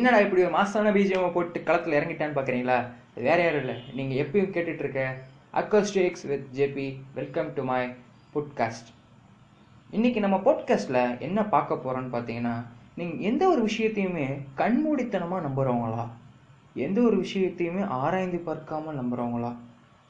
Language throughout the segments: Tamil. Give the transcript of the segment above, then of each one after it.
என்னடா இப்படி ஒரு மாசான பிஜிஎம் போட்டு களத்தில் இறங்கிட்டான்னு பார்க்குறீங்களா அது வேற யாரும் இல்லை. நீங்கள் எப்பயும் கேட்டுட்ருக்க acoustics with JB welcome to my podcast இன்னைக்கு நம்ம பாட்காஸ்ட்டில் என்ன பார்க்க போகிறோன்னு பார்த்தீங்கன்னா நீங்கள் எந்த ஒரு விஷயத்தையுமே கண்மூடித்தனமாக நம்புகிறவங்களா எந்த ஒரு விஷயத்தையுமே ஆராய்ந்து பார்க்காம நம்புகிறவங்களா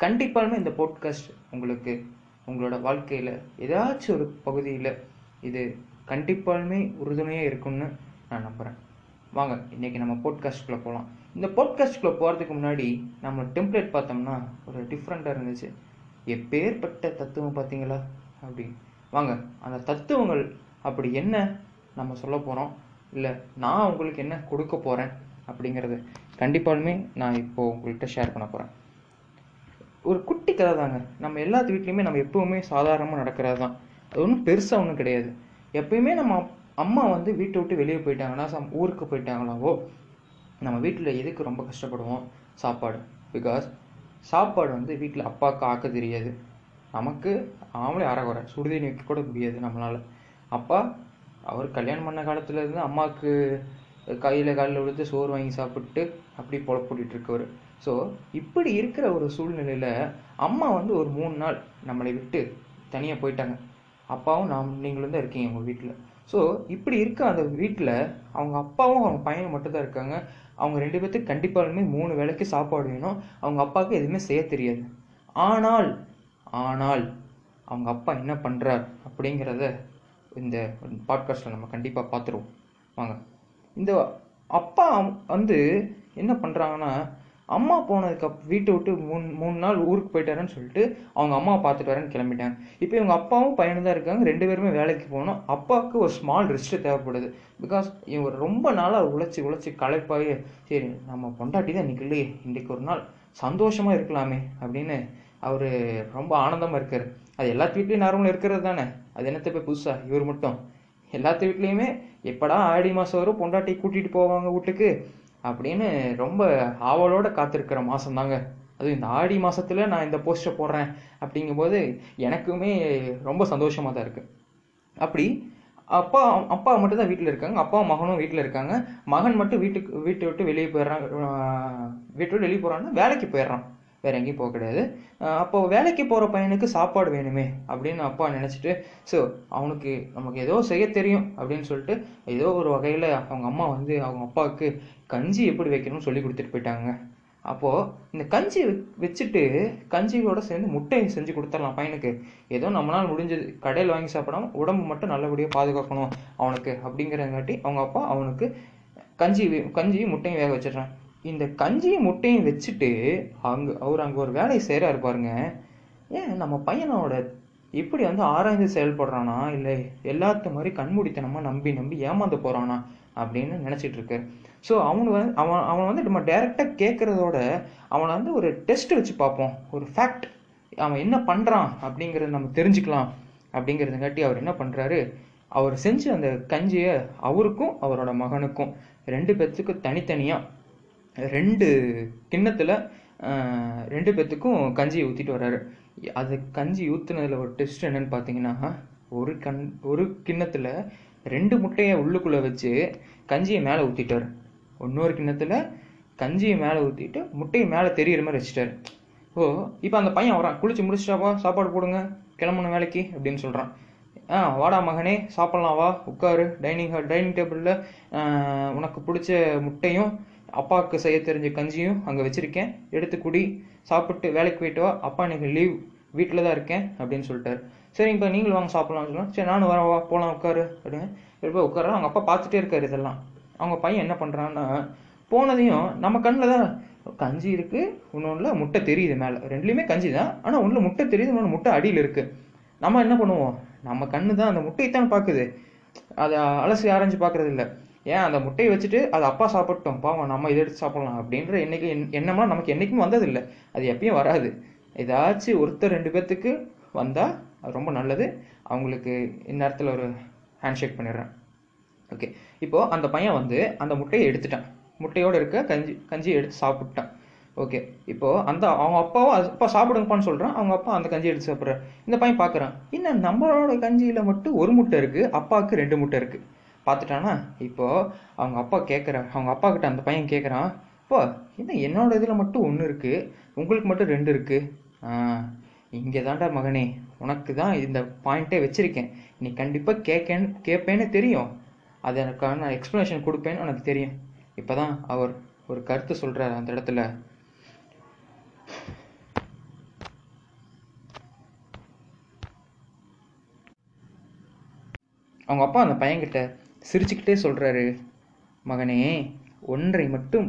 கண்டிப்பாலுமே இந்த பாட்காஸ்ட் உங்களுக்கு உங்களோட வாழ்க்கையில் ஏதாச்சும் ஒரு பகுதியில் இது கண்டிப்பாலுமே உறுதுணையாக இருக்கும்னு நான் நம்புகிறேன் வாங்க இன்னைக்கு நம்ம பாட்காஸ்ட்குள்ளே போகலாம் இந்த பாட்காஸ்ட்குள்ளே போகிறதுக்கு முன்னாடி நம்ம டெம்ப்ளேட் பார்த்தோம்னா ஒரு டிஃப்ரெண்ட்டாக இருந்துச்சு. எப்பேற்பட்ட தத்துவம் பார்த்தீங்களா? அப்படி. வாங்க அந்த தத்துவங்கள் அப்படி என்ன நம்ம சொல்ல போகிறோம் இல்லை நான் உங்களுக்கு என்ன கொடுக்க போகிறேன் அப்படிங்கிறது கண்டிப்பாலுமே நான் இப்போது உங்கள்கிட்ட ஷேர் பண்ண போகிறேன் ஒரு குட்டி கதை தாங்க. நம்ம எல்லாத்து வீட்லேயுமே நம்ம எப்போவுமே சாதாரணமாக நடக்கிறது தான் அது ஒன்றும் பெருசாக ஒன்றும் கிடையாது. எப்பயுமே நம்ம அம்மா வந்து வீட்டை விட்டு வெளியே போயிட்டாங்கன்னா சம் ஊருக்கு போயிட்டாங்களாவோ நம்ம வீட்டில் எதுக்கு ரொம்ப கஷ்டப்படுவோம்? சாப்பாடு. பிகாஸ் சாப்பாடு வந்து வீட்டில் அப்பாவுக்கு ஆக்க தெரியாது. நமக்கு ஆமளே அறகுறை சுடுதண்ணி வைக்க கூட முடியாது நம்மளால். அப்பா அவர் கல்யாணம் பண்ண காலத்துல இருந்து அம்மாவுக்கு கையில் காலில் விழுந்து சோறு வாங்கி சாப்பிட்டு அப்படி பொழப்பிட்டு இருக்கவர். ஸோ இப்படி இருக்கிற ஒரு சூழ்நிலையில் அம்மா வந்து ஒரு மூணு நாள் நம்மளை விட்டு தனியாக போயிட்டாங்க. அப்பாவும் நாம் நீங்களும் தான் இருக்கீங்க உங்கள் வீட்டில். ஸோ இப்படி இருக்க அந்த வீட்டில் அவங்க அப்பாவும் அவங்க பையனும் மட்டும்தான் இருக்காங்க. அவங்க ரெண்டு பேர்த்துக்கு கண்டிப்பாலுமே மூணு வேளைக்கு சாப்பாடு வேணும். அவங்க அப்பாவுக்கு எதுவுமே செய்ய தெரியாது. ஆனால் ஆனால் அவங்க அப்பா என்ன பண்ணுறார் அப்படிங்கிறத இந்த பாட்காஸ்ட்டில் நம்ம கண்டிப்பாக பார்த்துருவோம். வாங்க. இந்த அப்பா வந்து என்ன பண்ணுறாங்கன்னா அம்மா போனதுக்கு வீட்டை விட்டு மூணு மூணு நாள் ஊருக்கு போயிட்டாருன்னு சொல்லிட்டு அவங்க அம்மா பார்த்துட்டு வரேன்னு கிளம்பிட்டாங்க. இப்போ இவங்க அப்பாவும் பையனும் தான் இருக்காங்க. ரெண்டு பேருமே வேலைக்கு போகணும். அப்பாவுக்கு ஒரு ஸ்மால் ரெஸ்ட் தேவைப்படுது. பிகாஸ் இவங்க ரொம்ப நாளாக உழைச்சி உழைச்சி களைப்பாகி சரி நம்ம பொண்டாட்டி தான் இன்னைக்கு இல்லையே. இன்றைக்கு ஒரு நாள் சந்தோஷமாக இருக்கலாமே அப்படின்னு அவர் ரொம்ப ஆனந்தமாக இருக்கார். அது எல்லாத்து வீட்லேயும் நார்மலாக இருக்கிறது தானே. அது என்னத்தை போய் புதுசாக இவர் மட்டும். எல்லாத்து வீட்லேயுமே எப்படா ஆடி மாதம் வரும்? பொண்டாட்டி கூட்டிகிட்டு போவாங்க வீட்டுக்கு. அப்படின்னு ரொம்ப ஆவலோட காத்திருக்கிற மாதம் தாங்க அதுவும் இந்த ஆடி மாதத்தில் நான் இந்த போஸ்டை போடுறேன் அப்படிங்கும்போது எனக்குமே ரொம்ப சந்தோஷமாக தான் இருக்குது அப்படி அப்பா அப்பா மட்டும் தான் வீட்டில் இருக்காங்க. அப்பாவும் மகனும் வீட்டில் இருக்காங்க. மகன் மட்டும் வீட்டுக்கு வீட்டை விட்டு வெளியே போயிடுறான் வீட்டை விட்டு வெளியே போகிறான்னா வேலைக்கு போயிடுறான். வேற எங்கேயும் போக கிடையாது. அப்போது அப்போ வேலைக்கு போகிற பையனுக்கு சாப்பாடு வேணுமே அப்படின்னு அப்பா நினச்சிட்டு ஸோ அவனுக்கு நமக்கு ஏதோ செய்ய தெரியும் அப்படின்னு சொல்லிட்டு ஏதோ ஒரு வகையில் அவங்க அம்மா வந்து அவங்க அப்பாவுக்கு கஞ்சி எப்படி வைக்கணும்னு சொல்லி கொடுத்துட்டு போயிட்டாங்க. அப்போது இந்த கஞ்சி வச்சுட்டு கஞ்சியோட சேர்ந்து முட்டையை செஞ்சு கொடுத்துடலாம் பையனுக்கு. ஏதோ நம்மளால் முடிஞ்சது கடையில் வாங்கி சாப்பிடாம உடம்பு மட்டும் நல்லபடியாக பாதுகாக்கணும் அவனுக்கு அப்படிங்கிறங்காட்டி அவங்க அப்பா அவனுக்கு கஞ்சி கஞ்சியும் முட்டையும் வேக வச்சிடுறான். இந்த கஞ்சியும் முட்டையும் வச்சுட்டு அங்கே அவர் அங்கே ஒரு வேலையை செய்கிறாரு பாருங்க. ஏன் நம்ம பையனோட இப்படி வந்து ஆராய்ந்து செயல்படுறானா? இல்லை எல்லாத்த மாதிரி கண்மூடித்தனமாக நம்பி நம்பி ஏமாந்து போகிறானா அப்படின்னு நினச்சிட்டு இருக்காரு. ஸோ அவனு வந்து அவன் அவன் வந்து நம்ம டைரெக்டாக கேட்குறதோட அவனை வந்து ஒரு டெஸ்ட் வச்சு பார்ப்போம். ஒரு ஃபேக்ட் அவன் என்ன பண்ணுறான் அப்படிங்கிறத நம்ம தெரிஞ்சுக்கலாம். அப்படிங்கிறதுங்காட்டி அவர் என்ன பண்ணுறாரு அவர் செஞ்ச அந்த கஞ்சியை அவருக்கும் அவரோட மகனுக்கும் ரெண்டு பேர்த்துக்கும் தனித்தனியாக ரெண்டு கிண்ணத்தில் ரெண்டு பேர்த்துக்கும் கஞ்சியை ஊற்றிட்டு வர்றாரு. அது கஞ்சி ஊற்றுனதில் ஒரு டெஸ்ட் என்னன்னு பார்த்தீங்கன்னா ஒரு கண் ஒரு கிண்ணத்தில் ரெண்டு முட்டையை உள்ளுக்குள்ளே வச்சு கஞ்சியை மேலே ஊற்றிட்டார் இன்னொரு கிண்ணத்தில் கஞ்சியை மேலே ஊற்றிட்டு முட்டையை மேலே தெரியிற மாதிரி வச்சுட்டாரு. ஓ இப்போ அந்த பையன் வரான் குளிச்சு முடிச்சிட்டாப்பா சாப்பாடு போடுங்க கிளம்பணும் வேலைக்கு அப்படின்னு சொல்கிறான் ஆ வாடா மகனே சாப்பிட்லாம் வா உட்காரு. டைனிங் டைனிங் டேபிளில் உனக்கு பிடிச்ச முட்டையும் அப்பாவுக்கு செய்ய தெரிஞ்ச கஞ்சியும் அங்கே வச்சுருக்கேன். எடுத்து குடி சாப்பிட்டு வேலைக்கு போயிட்டு வா. அப்பா நீங்கள் லீவ் வீட்டில் தான் இருக்கேன் அப்படின்னு சொல்லிட்டாரு. சரிங்கப்பா நீங்களும் வாங்க சாப்பிட்லாம்னு சொல்லலாம் சரி நானும் வரேன் வா போகலாம் உட்காரு அப்படின்னு. இப்போ போய் உட்கார. அவங்க அப்பா பார்த்துட்டே இருக்காரு இதெல்லாம். அவங்க பையன் என்ன பண்ணுறான்னா போனதையும் நம்ம கண்ணில் தான் கஞ்சி இருக்குது இன்னொன்றில் முட்டை தெரியுது மேலே. ரெண்டுலேயுமே கஞ்சி தான். ஆனால் ஒன்றில் முட்டை தெரியுது இன்னொன்று முட்டை அடியில் இருக்குது நம்ம என்ன பண்ணுவோம்? நம்ம கண்ணு தான் அந்த முட்டையை தான் பார்க்குது. அதை அலசி ஆராய்ஞ்சு பார்க்குறது இல்லை. ஏன் அந்த முட்டையை வச்சுட்டு அது அப்பா சாப்பிட்டோம் பாவம் நம்ம இதை எடுத்து சாப்பிடலாம் அப்படின்ற என்னைக்கு எண்ணம்லாம் நமக்கு என்றைக்கும் வந்ததில்லை. அது எப்பயும் வராது. ஏதாச்சும் ஒருத்தர் ரெண்டு பேர்த்துக்கு வந்தால் அது ரொம்ப நல்லது. அவங்களுக்கு இந்நேரத்தில் ஒரு ஹேண்ட் ஷேக் பண்ணிடுறேன். ஓகே இப்போது அந்த பையன் வந்து அந்த முட்டையை எடுத்துட்டான். முட்டையோட இருக்க கஞ்சி கஞ்சியை எடுத்து சாப்பிட்டான். ஓகே இப்போது அந்த அவங்க அப்பாவும் அது- அப்பா சாப்பிடுங்கப்பான்னு சொல்கிறான் அவங்க அப்பா அந்த கஞ்சி எடுத்து சாப்பிட்றாரு. இந்த பையன் பார்க்குறான் என்ன நம்மளோட கஞ்சியில் மட்டும் ஒரு முட்டை இருக்குது அப்பாவுக்கு ரெண்டு முட்டை இருக்குது பார்த்துட்டானா? இப்போது அவங்க அப்பா கேட்குற அவங்க அப்பா கிட்ட அந்த பையன் கேட்குறான் இப்போ என்ன என்னோட இதில் மட்டும் ஒன்று இருக்குது உங்களுக்கு மட்டும் ரெண்டு இருக்குது ஆ இங்கே தான்டா மகனே. உனக்கு தான் இந்த பாயிண்ட்டே வச்சுருக்கேன். நீ கண்டிப்பாக கேட்கேன்னு கேட்பேன்னு தெரியும். அது எனக்கான நான் எக்ஸ்ப்ளனேஷன் கொடுப்பேன்னு உனக்கு தெரியும். இப்போ தான் அவர் ஒரு கருத்து சொல்கிறார் அந்த இடத்துல. அவங்க அப்பா அந்த பையன்கிட்ட சிரிச்சுக்கிட்டே சொல்கிறாரு மகனே ஒன்றை மட்டும்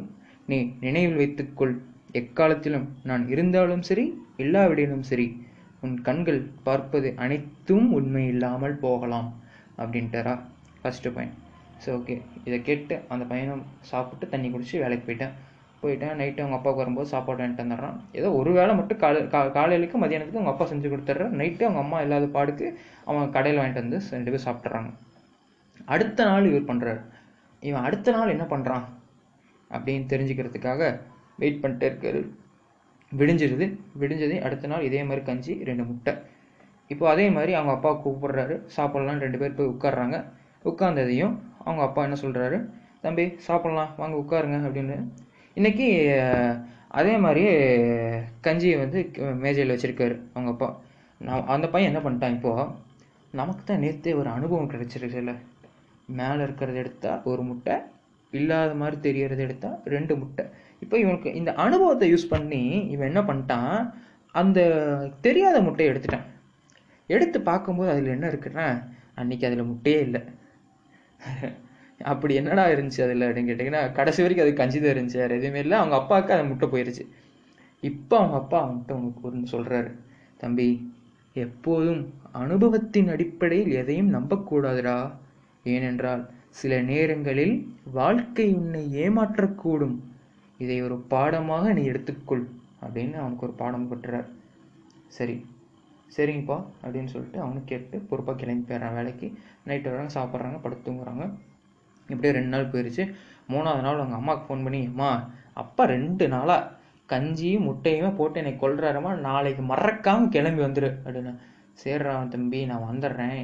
நீ நினைவில் வைத்துக்கொள். எக்காலத்திலும் நான் இருந்தாலும் சரி இல்லாவிடினும் சரி உன் கண்கள் பார்ப்பது அனைத்தும் உண்மை இல்லாமல் போகலாம் அப்படின்ட்டாரா? ஃபஸ்ட்டு பையன் ஸோ ஓகே இதை கேட்டு அந்த பையனும் சாப்பிட்டு தண்ணி குடித்து வேலைக்கு போயிட்டேன். போயிட்டேன். நைட்டு அவங்க அப்பாவுக்கு வரும்போது சாப்பாடு வாங்கிட்டு வந்துடுறான். ஏதோ ஒரு வேளை மட்டும் காலை கா காலையிலுக்கு மதியானத்துக்கு அவங்க அப்பா செஞ்சு கொடுத்துட்றான் நைட்டு அவங்க அம்மா இல்லாத பாடுக்கு அவன் கடையில் வாங்கிட்டு வந்து ரெண்டு பேர் சாப்பிட்றாங்க அடுத்த நாள் இவர் பண்ணுறாரு இவன் அடுத்த நாள் என்ன பண்ணுறான் அப்படின்னு தெரிஞ்சுக்கிறதுக்காக வெயிட் பண்ணிட்டே இருக்காரு. விடிஞ்சிருது. விடிஞ்சது அடுத்த நாள் இதே மாதிரி கஞ்சி ரெண்டு முட்டை. இப்போ அதே மாதிரி அவங்க அப்பா கூப்பிடுறாரு. சாப்பிட்லாம் ரெண்டு பேர் போய் உட்காடுறாங்க உட்கார்ந்ததையும் அவங்க அப்பா என்ன சொல்கிறாரு தம்பி சாப்பிட்லாம். வாங்க உட்காருங்க. அப்படின்னு. இன்னைக்கு அதே மாதிரி கஞ்சியை வந்து மேஜையில் வச்சிருக்காரு அவங்க அப்பா. நான் அந்த பையன் என்ன பண்ணிட்டான் இப்போது நமக்கு தான் நேற்றே ஒரு அனுபவம் கிடச்சிருக்குல்ல. மேலே இருக்கிறத எடுத்தால் ஒரு முட்டை இல்லாத மாதிரி தெரியறத எடுத்தால் ரெண்டு முட்டை. இப்போ இவனுக்கு இந்த அனுபவத்தை யூஸ் பண்ணி இவன் என்ன பண்ணிட்டான்? அந்த தெரியாத முட்டையை எடுத்துட்டான். எடுத்து பார்க்கும்போது அதில் என்ன இருக்குன்னா அன்னைக்கு அதில் முட்டையே இல்லை. அப்படி என்னடா இருந்துச்சு அதில் அப்படின்னு கேட்டிங்கன்னா கடைசி வரைக்கும் அது கஞ்சி தான் இருந்துச்சு வேறு எதுவுமே இல்லை. அவங்க அப்பாவுக்கு அது முட்டை போயிருச்சு. இப்போ அவங்க அப்பா அவன்கிட்ட உனக்கு ஒன்று சொல்கிறாரு தம்பி எப்போதும் அனுபவத்தின் அடிப்படையில் எதையும் நம்பக்கூடாதுடா. ஏனென்றால் சில நேரங்களில் வாழ்க்கை உன்னை ஏமாற்றக்கூடும். இதை ஒரு பாடமாக நீ எடுத்துக்கொள் அப்படின்னு அவனுக்கு ஒரு பாடம் கட்டுறார் சரி சரிங்கப்பா அப்படின்னு சொல்லிட்டு அவனும் கேட்டு பொறுப்பாக கிளம்பி போயிடுறான் வேலைக்கு. நைட்டு வராங்க சாப்பிட்றாங்க படுத்து தூங்குறாங்க. இப்படியே ரெண்டு நாள் போயிடுச்சு மூணாவது நாள் அவங்க அம்மாவுக்கு ஃபோன் பண்ணி அம்மா அப்பா ரெண்டு நாளாக கஞ்சியும் முட்டையுமே போட்டு என்னை கொல்றாருமா? நாளைக்கு மறக்காமல் கிளம்பி வந்துடு அப்படின்னு. சேர்றான் தம்பி நான் வந்துடுறேன்.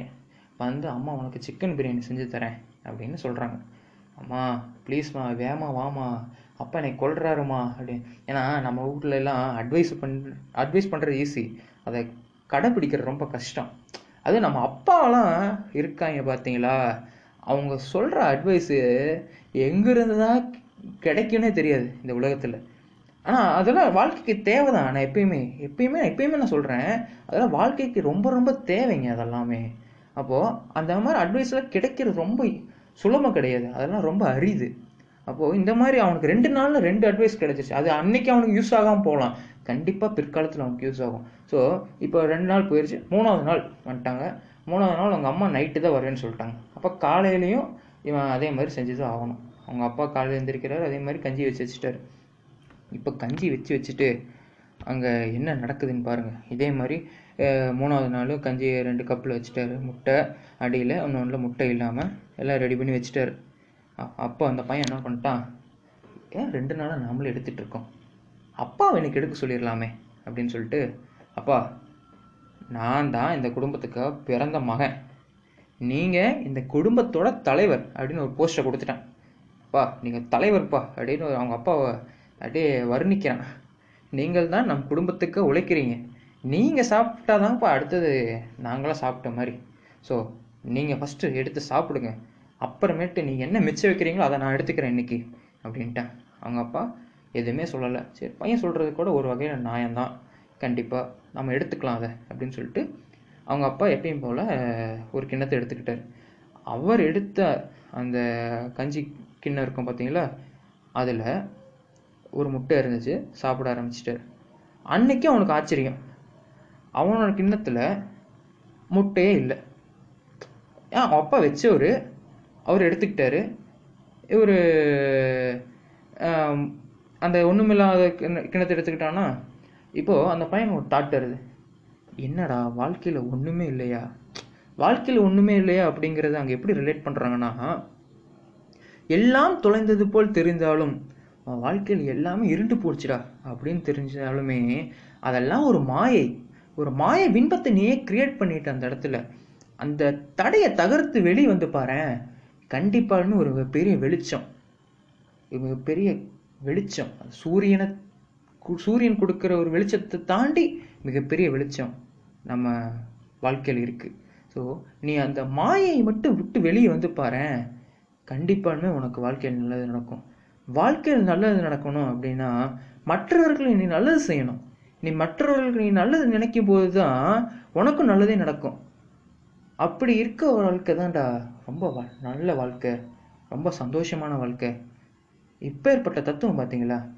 வந்து அம்மா உனக்கு சிக்கன் பிரியாணி செஞ்சு தரேன் அப்படின்னு சொல்கிறாங்க அம்மா ப்ளீஸ்மா வேமா வாமா அப்பா என்னை கொள்றாருமா அப்படின்னு ஏன்னா நம்ம வீட்ல எல்லாம் அட்வைஸ் பண் அட்வைஸ் பண்ணுறது ஈஸி அதை கடைப்பிடிக்கிறது ரொம்ப கஷ்டம். அது நம்ம அப்பாலாம் இருக்காங்க பார்த்தீங்களா அவங்க சொல்கிற அட்வைஸு எங்கேருந்து தான் கிடைக்கும்னே தெரியாது இந்த உலகத்தில். ஆனால் அதெல்லாம் வாழ்க்கைக்கு தேவை தான் நான் எப்பயுமே எப்பயுமே எப்பயுமே நான் சொல்கிறேன் அதெல்லாம் வாழ்க்கைக்கு ரொம்ப ரொம்ப தேவைங்க அதெல்லாமே. அப்போது அந்த மாதிரி அட்வைஸ்லாம் கிடைக்கிறது ரொம்ப சுலபம் கிடையாது. அதெல்லாம் ரொம்ப அரிது. அப்போது இந்த மாதிரி அவனுக்கு ரெண்டு நாளில் ரெண்டு அட்வைஸ் கிடைச்சிச்சு அது அன்னைக்கு அவனுக்கு யூஸ் ஆகாமல் போகலாம். கண்டிப்பாக பிற்காலத்தில் அவனுக்கு யூஸ் ஆகும். ஸோ இப்போ ரெண்டு நாள் போயிடுச்சு மூணாவது நாள் வந்துட்டாங்க. மூணாவது நாள் அவங்க அம்மா நைட்டு தான் வரேன்னு சொல்லிட்டாங்க. அப்போ காலையிலையும் இவன் அதே மாதிரி செஞ்சு தான் ஆகணும். அவங்க அப்பா காலையில் எழுந்திருக்கிறாரு அதே மாதிரி கஞ்சி வச்சு வச்சுட்டாரு. இப்போ கஞ்சி வச்சு வச்சுட்டு அங்கே என்ன நடக்குதுன்னு பாருங்கள் இதே மாதிரி மூணாவது நாள் கஞ்சி ரெண்டு கப்பில் வச்சுட்டாரு. முட்டை அடியில் ஒன்று ஒன்றில் முட்டை இல்லாமல் எல்லாம் ரெடி பண்ணி வச்சுட்டாரு. அப்போ அந்த பையன் என்ன பண்ணிட்டான்? ஏன் ரெண்டு நாளாக நாமளும் எடுத்துகிட்ருக்கோம் அப்பா அப்பாவை எனக்கு எடுக்க சொல்லிடலாமே அப்படின்னு சொல்லிட்டு அப்பா நான் தான் இந்த குடும்பத்துக்கு பிறந்த மகன். நீங்கள் இந்த குடும்பத்தோட தலைவர் அப்படின்னு ஒரு போஸ்டரை கொடுத்துட்டேன். அப்பா நீங்கள் தலைவர்ப்பா அப்படின்னு ஒரு அவங்க அப்பாவை அப்படியே வர்ணிக்கிறான். நீங்கள் தான் நம் குடும்பத்துக்கு உழைக்கிறீங்க. நீங்கள் சாப்பிட்டாதான்ப்பா அடுத்தது நாங்களாம் சாப்பிட்ட மாதிரி. ஸோ நீங்கள் ஃபஸ்ட்டு எடுத்து சாப்பிடுங்க. அப்புறமேட்டு நீங்கள் என்ன மிச்சம் வைக்கிறீங்களோ அதை நான் எடுத்துக்கிறேன் இன்னைக்கு அப்படின்ட்டேன். அவங்க அப்பா எதுவுமே சொல்லலை. சரி பையன் சொல்கிறது கூட ஒரு வகையில் நியாயம்தான். கண்டிப்பாக நம்ம எடுத்துக்கலாம் அதை அப்படின்னு சொல்லிட்டு அவங்க அப்பா எப்பயும் போல் ஒரு கிண்ணத்தை எடுத்துக்கிட்டார். அவர் எடுத்த அந்த கஞ்சி கிண்ணம் இருக்கும் பார்த்தீங்களா அதில் ஒரு முட்டை இருந்துச்சு சாப்பிட ஆரம்பிச்சிட்டாரு. அன்னைக்கு அவனுக்கு ஆச்சரியம். அவனோட கிண்ணத்தில் முட்டையே இல்லை. ஏன் அப்பா வச்சவர் அவர் எடுத்துக்கிட்டாரு. இவர் அந்த ஒன்றுமில்லாத கிண்ண கிண்ணத்தை எடுத்துக்கிட்டான்னா இப்போது அந்த பையன் ஒரு தாட் வருது. என்னடா வாழ்க்கையில் ஒன்றுமே இல்லையா? வாழ்க்கையில் ஒன்றுமே இல்லையா அப்படிங்கிறத அங்கே எப்படி ரிலேட் பண்ணுறாங்கன்னா எல்லாம் தொலைந்தது போல் தெரிந்தாலும் அவன் வாழ்க்கையில் எல்லாமே இருண்டு போச்சுடா அப்படின்னு தெரிஞ்சாலுமே அதெல்லாம் ஒரு மாயை. ஒரு மாய பின்பத்தை நீயே கிரியேட் பண்ணிட்ட அந்த இடத்துல. அந்த தடையை தகர்த்து வெளியே வந்து பாரு. கண்டிப்பான்னு ஒரு பெரிய வெளிச்சம். மிகப்பெரிய வெளிச்சம். சூரியனை சூரியன் கொடுக்குற ஒரு வெளிச்சத்தை தாண்டி மிகப்பெரிய வெளிச்சம் நம்ம வாழ்க்கையில் இருக்குது ஸோ நீ அந்த மாயை மட்டும் விட்டு வெளியே வந்து பாரேன் கண்டிப்பாலுமே உனக்கு வாழ்க்கையில் நல்லது நடக்கும். வாழ்க்கையில் நல்லது நடக்கணும் அப்படின்னா மற்றவர்களுக்கு நீ நல்லது செய்யணும். நீ மற்றவர்களுக்கு நீ நல்லது நினைக்கும் போது தான் உனக்கும் நல்லதே நடக்கும். அப்படி இருக்க ஒரு வாழ்க்கை தான்டா. ரொம்ப வா- நல்ல வாழ்க்கை. ரொம்ப சந்தோஷமான வாழ்க்கை. இப்பேற்பட்ட தத்துவம் பார்த்தீங்களா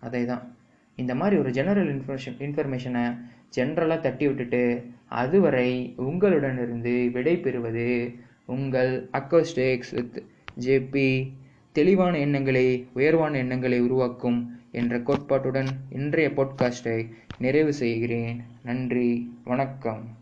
அதே தான் இந்த மாதிரி ஒரு ஜெனரல் இன்ஃபர்மேஷன் இன்ஃபர்மேஷனை ஜென்ரலாக தட்டி விட்டுட்டு அதுவரை உங்களுடன் இருந்து விடை பெறுவது உங்கள் அக்கோஸ்டேக்ஸ் வித் ஜேபி தெளிவான எண்ணங்களே உயர்வான எண்ணங்களை உருவாக்கும் என்ற கோட்பாட்டுடன் இன்றைய பாட்காஸ்டை நிறைவு செய்கிறேன். நன்றி வணக்கம்.